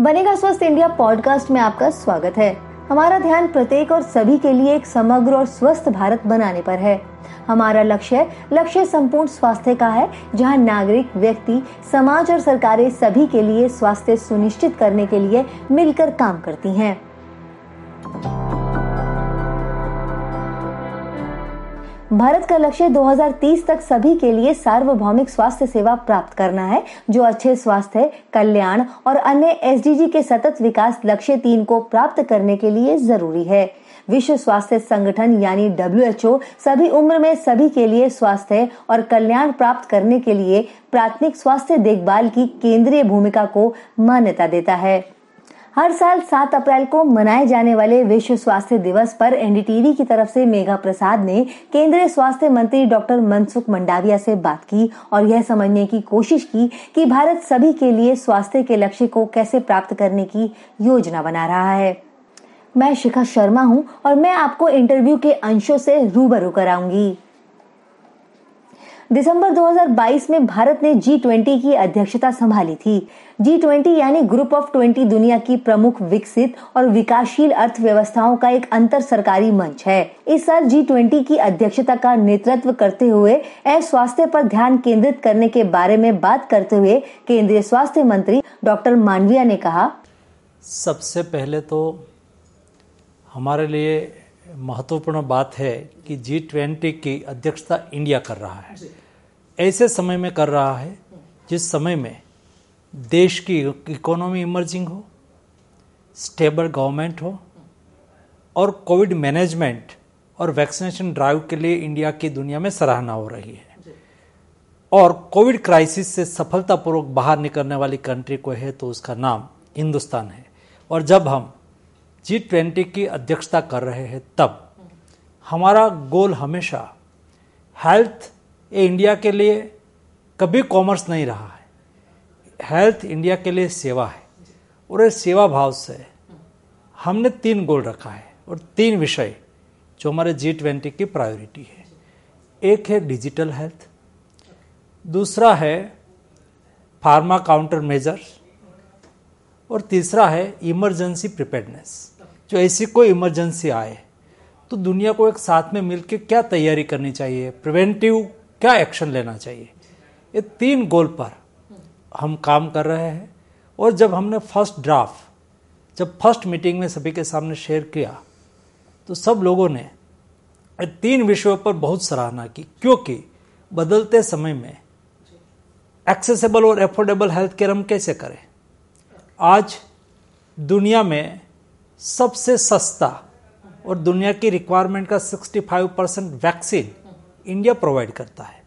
बनेगा स्वस्थ India podcast में आपका स्वागत है। हमारा ध्यान प्रत्येक और सभी के लिए एक समग्र और स्वस्थ भारत बनाने पर है। हमारा लक्ष्य लक्ष्य संपूर्ण स्वास्थ्य का है, जहाँ नागरिक, व्यक्ति, समाज और सरकारें सभी के लिए स्वास्थ्य सुनिश्चित करने के लिए मिलकर काम करती हैं। भारत का लक्ष्य 2030 तक सभी के लिए सार्वभौमिक स्वास्थ्य सेवा प्राप्त करना है, जो अच्छे स्वास्थ्य, कल्याण और अन्य एसडीजी के सतत विकास लक्ष्य तीन को प्राप्त करने के लिए ज़रूरी है। विश्व स्वास्थ्य संगठन यानी डब्ल्यूएचओ सभी उम्र में सभी के लिए स्वास्थ्य और कल्याण प्राप्त करने के लिए प्राथमिक स्वास्थ्य देखभाल की केंद्रीय भूमिका को मान्यता देता है। हर साल 7 अप्रैल को मनाए जाने वाले विश्व स्वास्थ्य दिवस पर एनडीटीवी की तरफ़ से मेघा प्रसाद ने केंद्रीय स्वास्थ्य मंत्री डॉक्टर मनसुख मंडाविया से बात की और यह समझने की कोशिश की कि भारत सभी के लिए स्वास्थ्य के लक्ष्य को कैसे प्राप्त करने की योजना बना रहा है। मैं शिखा शर्मा हूँ और मैं आपको इंटरव्यू के अंशों से रूबरू कराऊँगी। दिसंबर 2022 में भारत ने जी ट्वेंटी की अध्यक्षता संभाली थी। जी ट्वेंटी यानी ग्रुप ऑफ़ ट्वेंटी दुनिया की प्रमुख विकसित और विकासशील अर्थव्यवस्थाओं का एक अंतर सरकारी मंच है। इस साल जी ट्वेंटी की अध्यक्षता का नेतृत्व करते हुए स्वास्थ्य पर ध्यान केंद्रित करने के बारे में बात करते हुए केंद्रीय स्वास्थ्य मंत्री डॉक्टर मांडविया ने कहा, सबसे पहले तो हमारे लिए महत्वपूर्ण बात है कि जी ट्वेंटी की अध्यक्षता इंडिया कर रहा है। ऐसे समय में कर रहा है जिस समय में देश की इकोनॉमी इमर्जिंग हो स्टेबल गवर्नमेंट हो और कोविड मैनेजमेंट और वैक्सीनेशन ड्राइव के लिए इंडिया की दुनिया में सराहना हो रही है। और कोविड क्राइसिस से सफलतापूर्वक बाहर निकलने वाली कंट्री को है तो उसका नाम हिंदुस्तान है। और जब हम जी ट्वेंटी की अध्यक्षता कर रहे हैं तब, हमारा गोल हमेशा हेल्थ इंडिया के लिए कभी कॉमर्स नहीं रहा है। हेल्थ इंडिया के लिए सेवा है और इस सेवा भाव से हमने तीन गोल रखा है और तीन विषय जो हमारे जी ट्वेंटी की प्रायोरिटी है। एक है डिजिटल हेल्थ दूसरा है फार्मा काउंटर मेजर और तीसरा है इमरजेंसी प्रिपेयर्डनेस जो ऐसी कोई इमरजेंसी आए तो दुनिया को एक साथ में मिलकर क्या तैयारी करनी चाहिए? प्रिवेंटिव क्या एक्शन लेना चाहिए? ये तीन गोल पर हम काम कर रहे हैं। और जब हमने फ़र्स्ट ड्राफ्ट जब फ़र्स्ट मीटिंग में सभी के सामने शेयर किया तो सब लोगों ने तीन विषयों पर बहुत सराहना की। क्योंकि बदलते समय में एक्सेसिबल और एफोर्डेबल हेल्थ केयर हम कैसे करें? आज दुनिया में सबसे सस्ता और दुनिया की रिक्वायरमेंट का 65 परसेंट वैक्सीन इंडिया प्रोवाइड करता है।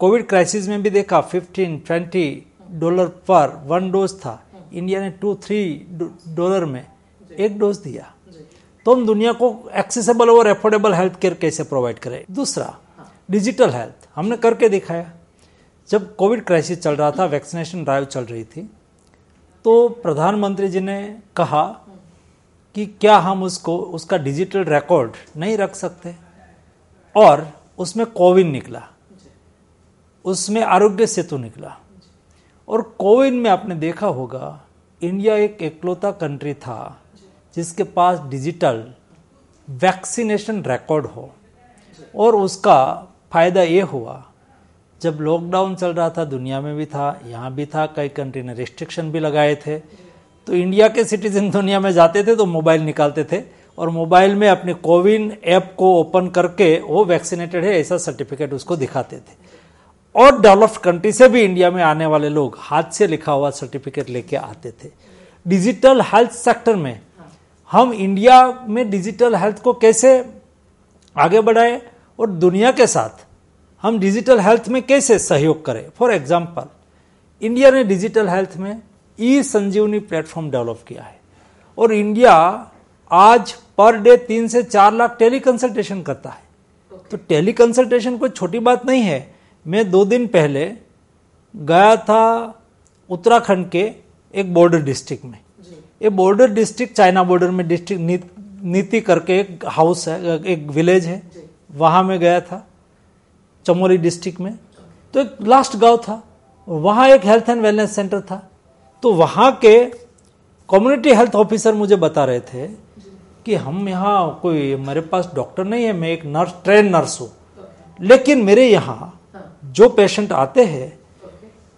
कोविड क्राइसिस में भी देखा 15 20 डॉलर पर वन डोज था। इंडिया ने टू थ्री डॉलर में एक डोज दिया। तो हम दुनिया को एक्सेसिबल और एफोर्डेबल हेल्थ केयर कैसे प्रोवाइड करें? दूसरा डिजिटल हेल्थ हमने करके दिखाया। जब कोविड क्राइसिस चल रहा था वैक्सीनेशन ड्राइव चल रही थी तो प्रधानमंत्री जी ने कहा कि क्या हम उसको, उसका डिजिटल रिकॉर्ड नहीं रख सकते? और उसमें कोविन निकला। उसमें आरोग्य सेतु निकला। और कोविन में आपने देखा होगा इंडिया एक एकलौता कंट्री था, जिसके पास डिजिटल वैक्सीनेशन रिकॉर्ड हो। और उसका फ़ायदा ये हुआ, जब लॉकडाउन चल रहा था, दुनिया में भी था, यहाँ भी था, कई कंट्री ने रिस्ट्रिक्शन भी लगाए थे। तो इंडिया के सिटीजन दुनिया में जाते थे तो मोबाइल निकालते थे और मोबाइल में अपने कोविन ऐप को ओपन करके वो वैक्सीनेटेड है, ऐसा सर्टिफिकेट उसको दिखाते थे। और डेवलप्ड कंट्री से भी इंडिया में आने वाले लोग हाथ से लिखा हुआ सर्टिफिकेट लेके आते थे। डिजिटल हेल्थ सेक्टर में हम इंडिया में डिजिटल हेल्थ को कैसे आगे बढ़ाए और दुनिया के साथ हम डिजिटल हेल्थ में कैसे सहयोग करें? फॉर एग्ज़ाम्पल इंडिया ने डिजिटल हेल्थ में ई संजीवनी प्लेटफॉर्म डेवलप किया है। और इंडिया आज पर डे तीन से चार लाख टेली कंसल्टेशन करता है। Okay. तो टेली कंसल्टेशन कोई छोटी बात नहीं है। मैं दो दिन पहले गया था उत्तराखंड के एक बॉर्डर डिस्ट्रिक्ट में। ये बॉर्डर डिस्ट्रिक्ट चाइना बॉर्डर में डिस्ट्रिक्ट नीति करके एक हाउस है एक विलेज है। वहाँ में गया था चमोली डिस्ट्रिक्ट में। तो एक लास्ट गाँव था। वहाँ एक हेल्थ एंड वेलनेस सेंटर था। तो वहाँ के कम्युनिटी हेल्थ ऑफिसर मुझे बता रहे थे कि हम यहाँ कोई, मेरे पास डॉक्टर नहीं है, मैं एक नर्स ट्रेन नर्स हूँ। लेकिन मेरे यहाँ जो पेशेंट आते हैं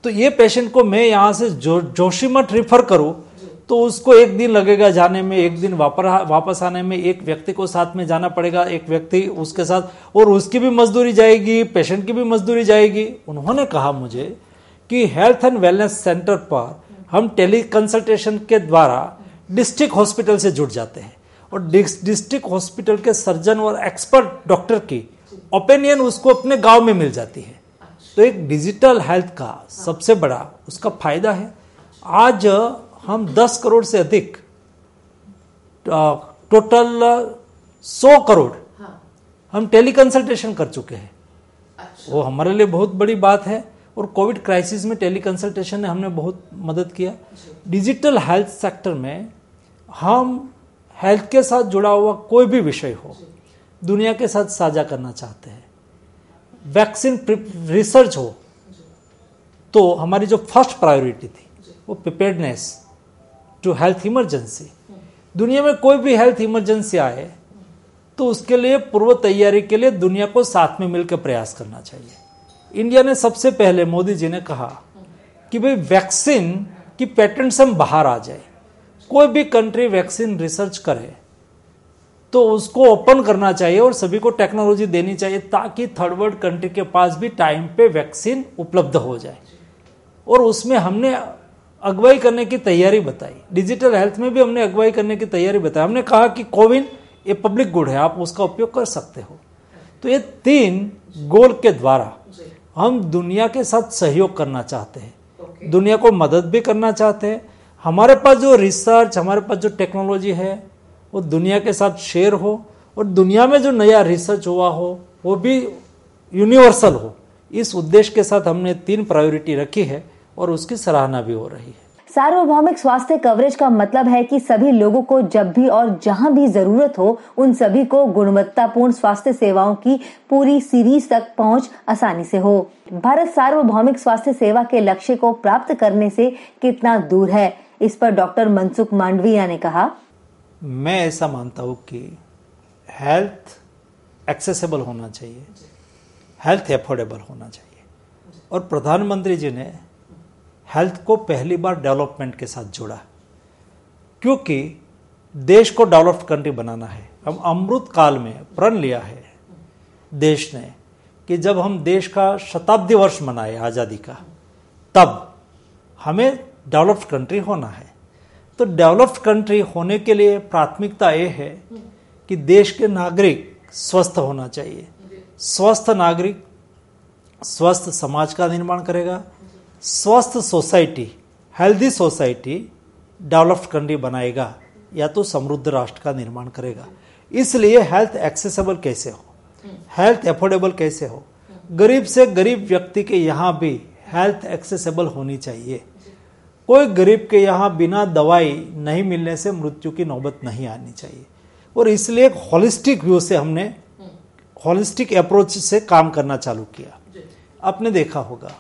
तो ये पेशेंट को मैं यहाँ से जो जोशीमठ रिफर करूँ। तो उसको एक दिन लगेगा जाने में, एक दिन वापस वापस आने में, एक व्यक्ति को साथ में जाना पड़ेगा, एक व्यक्ति उसके साथ, और उसकी भी मजदूरी जाएगी पेशेंट की भी मजदूरी जाएगी। उन्होंने कहा मुझे कि हेल्थ एंड वेलनेस सेंटर पर हम टेली कंसल्टेशन के द्वारा डिस्ट्रिक्ट हॉस्पिटल से जुड़ जाते हैं। और डिस्ट्रिक्ट हॉस्पिटल के सर्जन और एक्सपर्ट डॉक्टर की ओपिनियन उसको अपने गाँव में मिल जाती है। तो एक डिजिटल हेल्थ का सबसे बड़ा उसका फ़ायदा है। आज हम 10 करोड़ से अधिक टोटल 100 करोड़ हम टेली कंसल्टेशन कर चुके हैं। वो हमारे लिए बहुत बड़ी बात है। और कोविड क्राइसिस में टेली कंसल्टेशन ने हमने बहुत मदद किया। डिजिटल हेल्थ सेक्टर में हम हेल्थ के साथ जुड़ा हुआ कोई भी विषय हो, दुनिया के साथ साझा करना चाहते हैं, वैक्सीन रिसर्च हो तो हमारी जो फ़र्स्ट प्रायोरिटी थी, वो प्रिपेयर्डनेस टू हेल्थ इमरजेंसी। दुनिया में कोई भी हेल्थ इमरजेंसी आए तो उसके लिए पूर्व तैयारी के लिए दुनिया को साथ में मिलकर प्रयास करना चाहिए। इंडिया ने सबसे पहले मोदी जी ने कहा कि भाई वैक्सीन की पेटेंट से हम बाहर आ जाए। कोई भी कंट्री वैक्सीन रिसर्च करे तो उसको ओपन करना चाहिए और सभी को टेक्नोलॉजी देनी चाहिए ताकि थर्ड वर्ल्ड कंट्री के पास भी टाइम पे वैक्सीन उपलब्ध हो जाए। और उसमें हमने अगुवाई करने की तैयारी बताई। डिजिटल हेल्थ में भी हमने अगुवाई करने की तैयारी बताई। हमने कहा कि कोविन ये पब्लिक गुड है, आप उसका उपयोग कर सकते हो। तो ये तीन गोल के द्वारा हम दुनिया के साथ सहयोग करना चाहते हैं। दुनिया को मदद भी करना चाहते हैं। हमारे पास जो रिसर्च हमारे पास जो टेक्नोलॉजी है वो दुनिया के साथ शेयर हो और दुनिया में जो नया रिसर्च हुआ हो वो भी यूनिवर्सल हो। इस उद्देश्य के साथ हमने तीन प्रायोरिटी रखी है और उसकी सराहना भी हो रही है। सार्वभौमिक स्वास्थ्य कवरेज का मतलब है कि सभी लोगों को जब भी और जहाँ भी ज़रूरत हो, उन सभी को गुणवत्तापूर्ण स्वास्थ्य सेवाओं की पूरी सीरीज़ तक पहुँच आसानी से हो। भारत सार्वभौमिक स्वास्थ्य सेवा के लक्ष्य को प्राप्त करने से कितना दूर है? इस पर डॉक्टर मनसुख मांडविया ने कहा। मैं ऐसा मानता हूँ कि हेल्थ एक्सेसिबल होना चाहिए। हेल्थ एफोर्डेबल होना चाहिए। और प्रधानमंत्री जी ने हेल्थ को पहली बार डेवलपमेंट के साथ जोड़ा। क्योंकि देश को डेवलप्ड कंट्री बनाना है। हम अमृत काल में प्रण लिया है देश ने कि जब हम देश का शताब्दी वर्ष मनाए आज़ादी का, तब हमें डेवलप्ड कंट्री होना है। तो डेवलप्ड कंट्री होने के लिए प्राथमिकता ये है कि देश के नागरिक स्वस्थ होना चाहिए। स्वस्थ नागरिक स्वस्थ समाज का निर्माण करेगा स्वस्थ society healthy society developed country बनाएगा या तो समृद्ध राष्ट्र का निर्माण करेगा। इसलिए हेल्थ एक्सेसिबल कैसे हो? हेल्थ एफोर्डेबल कैसे हो? गरीब से गरीब व्यक्ति के यहाँ भी हेल्थ एक्सेसिबल होनी चाहिए। कोई गरीब के यहाँ बिना दवाई नहीं मिलने से मृत्यु की नौबत नहीं आनी चाहिए। और इसलिए एक होलिस्टिक व्यू से हमने होलिस्टिक अप्रोच से काम करना चालू किया। आपने देखा होगा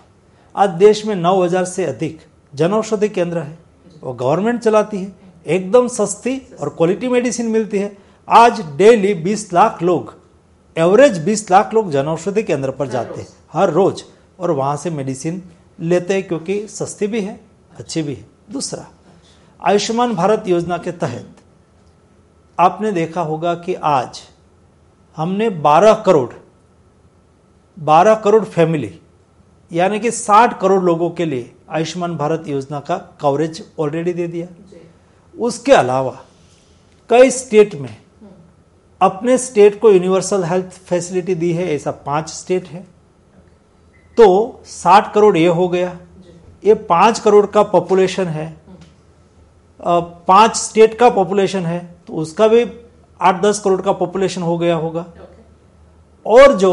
आज देश में 9000 से अधिक जन औषधि केंद्र है। वो गवर्नमेंट चलाती है। एकदम सस्ती और क्वालिटी मेडिसिन मिलती है। आज डेली 20 लाख लोग एवरेज 20 लाख लोग जन औषधि केंद्र पर जाते हैं। हर रोज। और वहाँ से मेडिसिन लेते हैं क्योंकि सस्ती भी है अच्छी भी है। दूसरा आयुष्मान भारत योजना के तहत आपने देखा होगा कि आज हमने 12 करोड़ 12 करोड़ फैमिली यानी कि 60 करोड़ लोगों के लिए आयुष्मान भारत योजना का कवरेज ऑलरेडी दे दिया। उसके अलावा कई स्टेट में अपने स्टेट को यूनिवर्सल हेल्थ फैसिलिटी दी है ऐसा पाँच स्टेट है। तो 60 करोड़ ये हो गया। ये पाँच करोड़ का पॉपुलेशन है। पाँच स्टेट का पॉपुलेशन है तो उसका भी आठ दस करोड़ का पॉपुलेशन हो गया होगा। और जो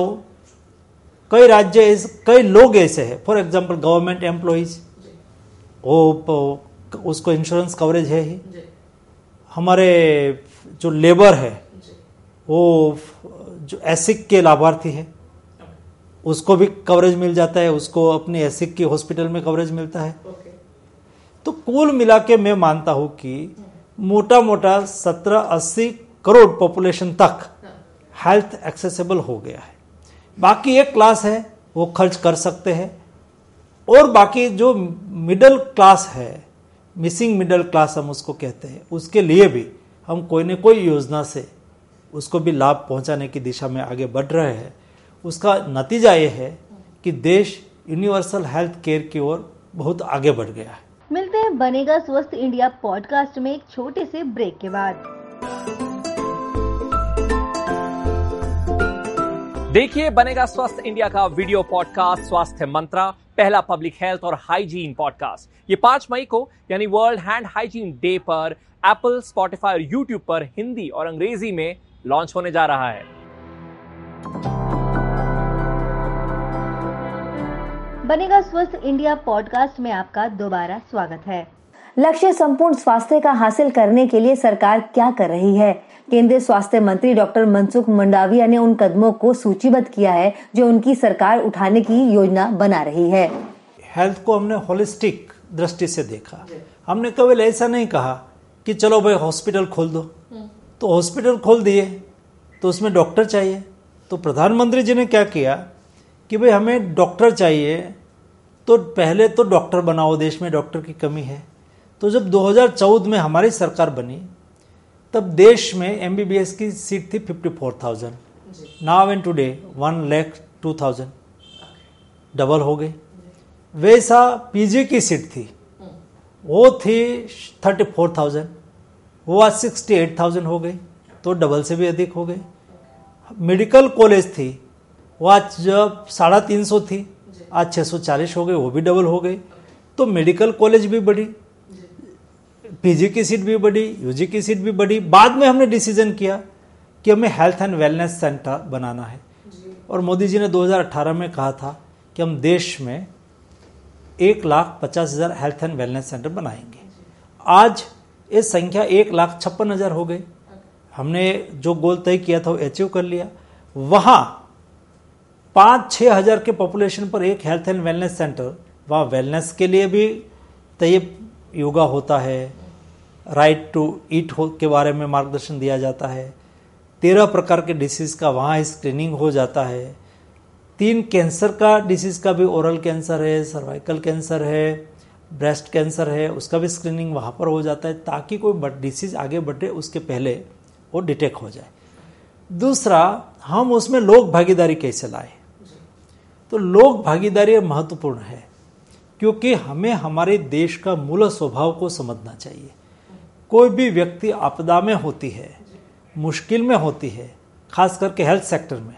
कई राज्य ऐसे कई लोग ऐसे हैं। फॉर एग्ज़ाम्पल गवर्नमेंट एम्प्लॉयज़ वो उसको इंश्योरेंस कवरेज है ही। हमारे जो लेबर है वो जो एसिक के लाभार्थी है उसको भी कवरेज मिल जाता है उसको अपने एसिक की हॉस्पिटल में कवरेज मिलता है। तो कुल मिला के मैं मानता हूँ कि मोटा मोटा सत्रह अस्सी करोड़ पॉपुलेशन तक हेल्थ एक्सेसिबल हो गया है। बाकी एक क्लास है, वो खर्च कर सकते हैं। और बाकी जो मिडिल क्लास है, मिसिंग मिडिल क्लास हम उसको कहते हैं, उसके लिए भी हम कोई न कोई योजना से उसको भी लाभ पहुँचाने की दिशा में आगे बढ़ रहे हैं। उसका नतीजा ये है कि देश यूनिवर्सल हेल्थ केयर की ओर बहुत आगे बढ़ गया है। मिलते हैं बनेगा स्वस्थ इंडिया पॉडकास्ट में एक छोटे से ब्रेक के बाद। देखिए बनेगा स्वस्थ इंडिया का वीडियो पॉडकास्ट स्वास्थ्य मंत्रा पहला पब्लिक हेल्थ और हाइजीन पॉडकास्ट। ये पाँच मई को यानी वर्ल्ड हैंड हाइजीन डे पर एप्पल स्पॉटिफाई और यूट्यूब पर हिंदी और अंग्रेज़ी में लॉन्च होने जा रहा है। बनेगा स्वस्थ इंडिया पॉडकास्ट में आपका दोबारा स्वागत है। लक्ष्य संपूर्ण स्वास्थ्य का हासिल करने के लिए सरकार क्या कर रही है? केंद्रीय स्वास्थ्य मंत्री डॉक्टर मनसुख मंडाविया ने उन कदमों को सूचीबद्ध किया है जो उनकी सरकार उठाने की योजना बना रही है। हेल्थ को हमने होलिस्टिक दृष्टि से देखा। हमने कभी ऐसा नहीं कहा कि चलो भाई हॉस्पिटल खोल दो। तो हॉस्पिटल खोल दिए तो उसमें डॉक्टर चाहिए। तो प्रधानमंत्री जी ने क्या किया कि भाई हमें डॉक्टर चाहिए तो पहले तो डॉक्टर बनाओ, देश में डॉक्टर की कमी है। तो जब 2014 में हमारी सरकार बनी तब देश में एम बी बी एस की सीट थी 54,000 now and today one lakh two thousand double हो गई वैसा पीजी की सीट थी। वो थी 34,000 वो आज 68,000 हो गई तो डबल से भी अधिक हो गई मेडिकल कॉलेज थी। वो आज जब साढ़े तीन सौ थी। आज 640 हो गए। वो भी डबल हो गई तो मेडिकल कॉलेज भी बढ़ी। पीजी की सीट भी बढ़ी यूजी की सीट भी बढ़ी। बाद में हमने डिसीज़न किया कि हमें हेल्थ एंड वेलनेस सेंटर बनाना है। और मोदी जी ने 2018 में कहा था कि हम देश में एक लाख पचास हज़ार हेल्थ एंड वेलनेस सेंटर बनाएँगे। आज ये संख्या एक लाख छप्पन हज़ार हो गई। हमने जो गोल तय किया था वो अचीव कर लिया। वहाँ पाँच छः हज़ार के पॉपुलेशन पर एक हेल्थ एंड वेलनेस सेंटर वहाँ वेलनेस के लिए भी तय योगा होता है राइट टू ईट के बारे में मार्गदर्शन दिया जाता है। तेरह प्रकार के डिसीज़ का वहाँ स्क्रीनिंग हो जाता है। तीन कैंसर का डिसीज़ का भी ओरल कैंसर है सर्वाइकल कैंसर है ब्रेस्ट कैंसर है, उसका भी स्क्रीनिंग वहाँ पर हो जाता है ताकि कोई डिसीज़ आगे बढ़े, उसके पहले वो डिटेक्ट हो जाए। दूसरा, हम उसमें लोक भागीदारी कैसे लाए? तो लोक भागीदारी महत्वपूर्ण है, क्योंकि हमें हमारे देश का मूल स्वभाव को समझना चाहिए। कोई भी व्यक्ति आपदा में होती है मुश्किल में होती है खास करके हेल्थ सेक्टर में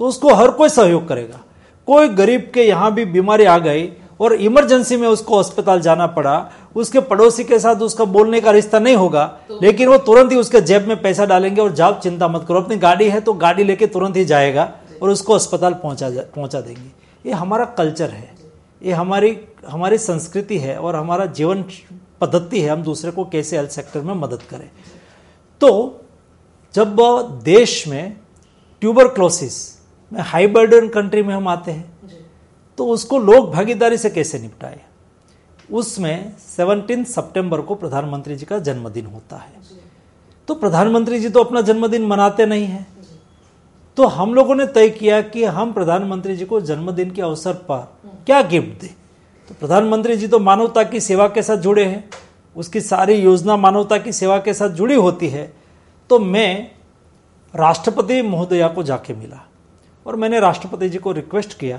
तो उसको हर कोई सहयोग करेगा। कोई गरीब के यहाँ भी बीमारी आ गई और इमरजेंसी में उसको अस्पताल जाना पड़ा उसके पड़ोसी के साथ उसका बोलने का रिश्ता नहीं होगा तो, लेकिन वो तुरंत ही उसके जेब में पैसा डालेंगे और जाओ चिंता मत करो अपनी गाड़ी है तो गाड़ी लेके तुरंत ही जाएगा और उसको अस्पताल पहुँचा पहुँचा देंगे। ये हमारा कल्चर है ये हमारी हमारी संस्कृति है और हमारा जीवन पद्धति है हम दूसरे को कैसे हेल्थ सेक्टर में मदद करें। तो जब देश में ट्यूबर क्लोसिस में हाई बर्डन कंट्री में हम आते हैं तो उसको लोक भागीदारी से कैसे निपटाए? उसमें 17 सितंबर को प्रधानमंत्री जी का जन्मदिन होता है। तो प्रधानमंत्री जी तो अपना जन्मदिन मनाते नहीं हैं। तो हम लोगों ने तय किया कि हम प्रधानमंत्री जी को जन्मदिन के अवसर पर क्या गिफ्ट दें। तो प्रधानमंत्री जी तो मानवता की सेवा के साथ जुड़े हैं। उसकी सारी योजना मानवता की सेवा के साथ जुड़ी होती है। तो मैं राष्ट्रपति महोदया को जाके मिला और मैंने राष्ट्रपति जी को रिक्वेस्ट किया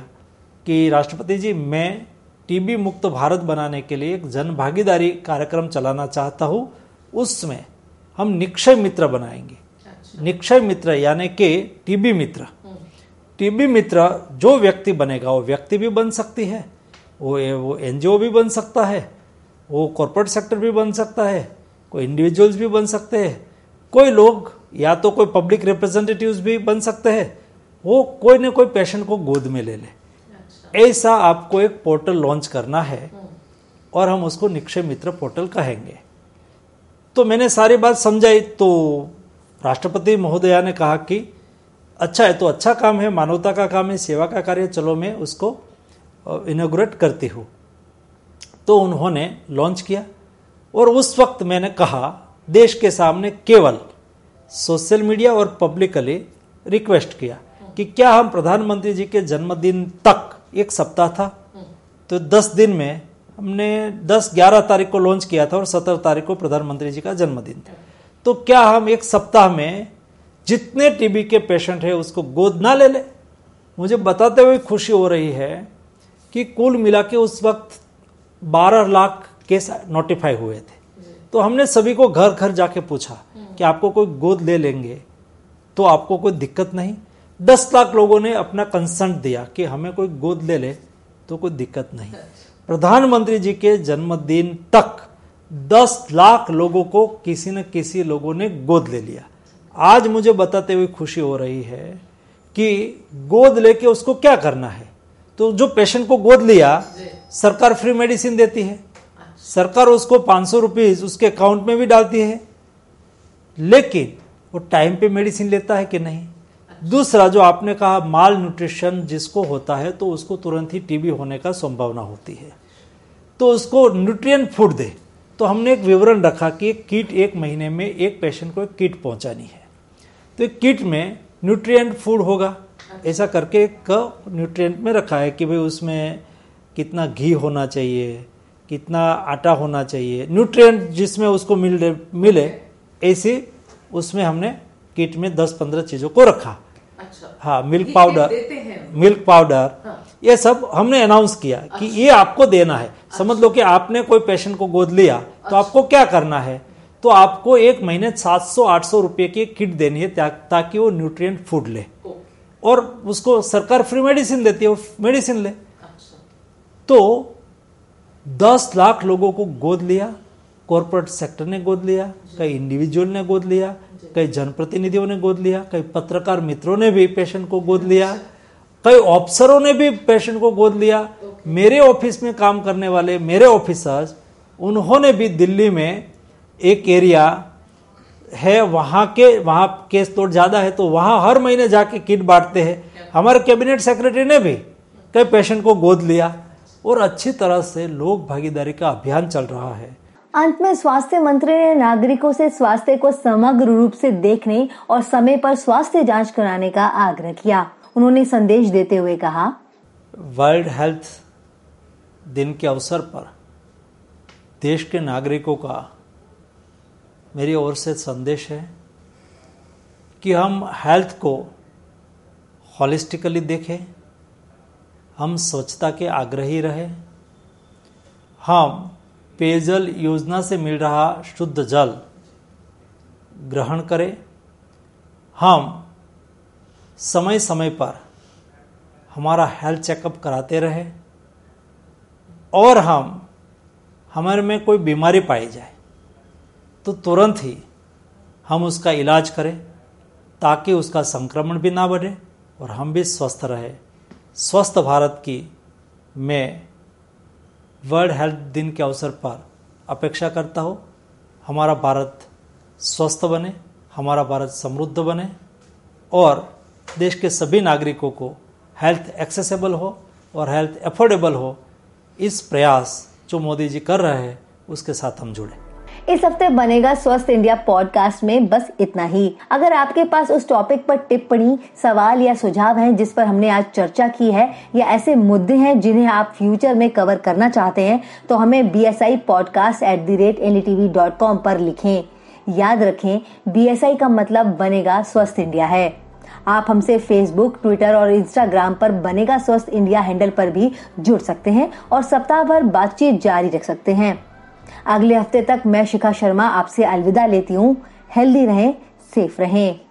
कि राष्ट्रपति जी मैं टीबी मुक्त भारत बनाने के लिए एक जन भागीदारी कार्यक्रम चलाना चाहता हूँ। उसमें हम निक्षय मित्र बनाएँगे। अच्छा। निक्षय मित्र यानी कि टीबी मित्र। टीबी मित्र जो व्यक्ति बनेगा वो व्यक्ति भी बन सकती है। वो वो एनजीओ भी बन सकता है वो कॉरपोरेट सेक्टर भी बन सकता है कोई इंडिविजुअल्स भी बन सकते हैं कोई लोग या तो कोई पब्लिक रिप्रेजेंटेटिव्स भी बन सकते हैं वो कोई ना कोई पेशेंट को गोद में ले ले। अच्छा। ऐसा आपको एक पोर्टल लॉन्च करना है और हम उसको निक्षय मित्र पोर्टल कहेंगे। तो मैंने सारी बात समझाई तो राष्ट्रपति महोदया ने कहा कि अच्छा है तो अच्छा काम है मानवता का काम है सेवा का कार्य चलो मैं उसको इनोग्रेट करती हूँ। तो उन्होंने लॉन्च किया और उस वक्त मैंने कहा, देश के सामने केवल सोशल मीडिया और पब्लिकली रिक्वेस्ट किया कि क्या हम प्रधानमंत्री जी के जन्मदिन तक एक सप्ताह था? तो 10 दिन में हमने 10-11 तारीख को लॉन्च किया था और 17 तारीख को प्रधानमंत्री जी का जन्मदिन था। तो क्या हम एक सप्ताह में जितने टीबी के पेशेंट है उसको गोद ना ले ले? मुझे बताते हुए खुशी हो रही है कि कुल मिला के उस वक्त 12 लाख केस नोटिफाई हुए थे। तो हमने सभी को घर घर जाके पूछा कि आपको कोई गोद ले लेंगे तो आपको कोई दिक्कत नहीं। दस लाख लोगों ने अपना कंसर्ट दिया कि हमें कोई गोद ले ले तो कोई दिक्कत नहीं। प्रधानमंत्री जी के जन्मदिन तक दस लाख लोगों को किसी न किसी लोगों ने गोद ले लिया। आज मुझे बताते हुए खुशी हो रही है कि गोद लेके उसको क्या करना है? तो जो पेशेंट को गोद लिया सरकार फ्री मेडिसिन देती है। सरकार उसको पाँच सौ रुपीज़ उसके अकाउंट में भी डालती है। लेकिन वो टाइम पे मेडिसिन लेता है कि नहीं? दूसरा जो आपने कहा माल न्यूट्रिशन जिसको होता है तो उसको तुरंत ही टीबी होने का संभावना होती है। तो उसको न्यूट्रिएंट फ़ूड दे। तो हमने एक विवरण रखा कि एक किट एक महीने में एक पेशेंट को एक किट पहुंचानी है। तो एक किट में न्यूट्रिएंट फ़ूड होगा। ऐसा करके एक न्यूट्रिएंट में रखा है कि भाई उसमें कितना घी होना चाहिए कितना आटा होना चाहिए न्यूट्रिएंट जिसमें उसको मिल मिले ऐसे उसमें हमने किट में 10-15 चीज़ों को रखा अच्छा हाँ मिल्क पाउडर मिल्क पाउडर हाँ। ये सब हमने अनाउंस किया अच्छा। कि ये आपको देना है अच्छा। समझ लो कि आपने कोई पेशेंट को गोद लिया तो अच्छा। आपको क्या करना है तो आपको एक महीने 700-800 रुपए की किट देनी है ताकि वो न्यूट्रिएंट फ़ूड ले और उसको सरकार फ्री मेडिसिन देती है, वो मेडिसिन ले। तो दस लाख लोगों को गोद लिया कॉरपोरेट सेक्टर ने गोद लिया, कई इंडिविजुअल ने गोद लिया, कई जनप्रतिनिधियों ने गोद लिया, कई पत्रकार मित्रों ने भी पेशेंट को गोद लिया, कई ऑफिसरों ने भी पेशेंट को गोद लिया मेरे ऑफ़िस में काम करने वाले, मेरे ऑफिसर्स उन्होंने भी दिल्ली में एक एरिया है वहाँ के वहाँ केस तोड़ ज़्यादा है तो वहाँ हर महीने जाके किट बांटते हैं। हमारे कैबिनेट सेक्रेटरी ने भी कई पेशेंट को गोद लिया और अच्छी तरह से लोक भागीदारी का अभियान चल रहा है। अंत में स्वास्थ्य मंत्री ने नागरिकों से स्वास्थ्य को समग्र रूप से देखने और समय पर स्वास्थ्य जाँच कराने का आग्रह किया। उन्होंने संदेश देते हुए कहा वर्ल्ड हेल्थ दिन के अवसर पर देश के नागरिकों का मेरी ओर से संदेश है कि हम हेल्थ को हॉलिस्टिकली देखें, हम स्वच्छता के आग्रही रहे। हम पेयजल योजना से मिल रहा शुद्ध जल ग्रहण करें। हम समय समय पर हमारा हेल्थ चेकअप कराते रहे और हम, हमारे में कोई बीमारी पाई जाए। तो तुरंत ही हम उसका इलाज करें, ताकि उसका संक्रमण भी ना बढ़े और हम भी स्वस्थ रहे। स्वस्थ भारत की मैं वर्ल्ड हेल्थ दिन के अवसर पर अपेक्षा करता हूँ, हमारा भारत स्वस्थ बने, हमारा भारत समृद्ध बने और देश के सभी नागरिकों को हेल्थ एक्सेसिबल हो और हेल्थ अफोर्डेबल हो, इस प्रयास जो मोदी जी कर रहे हैं, उसके साथ हम जुड़े। इस हफ़्ते बनेगा स्वस्थ इंडिया पॉडकास्ट में बस इतना ही। अगर आपके पास उस टॉपिक पर टिप्पणी, सवाल या सुझाव हैं जिस पर हमने आज चर्चा की है, या ऐसे मुद्दे हैं जिन्हें आप फ्यूचर में कवर करना चाहते हैं तो हमें B S I podcast at the rate N T V dot com पर लिखें। याद रखें बी एस आई का मतलब बनेगा स्वस्थ इंडिया है। आप हमसे फेसबुक ट्विटर और इंस्टाग्राम पर बनेगा स्वस्थ इंडिया हैंडल पर भी जुड़ सकते हैं और सप्ताह भर बातचीत जारी रख सकते हैं। अगले हफ़्ते तक मैं शिखा शर्मा आपसे अलविदा लेती हूँ। हेल्दी रहें सेफ़ रहें।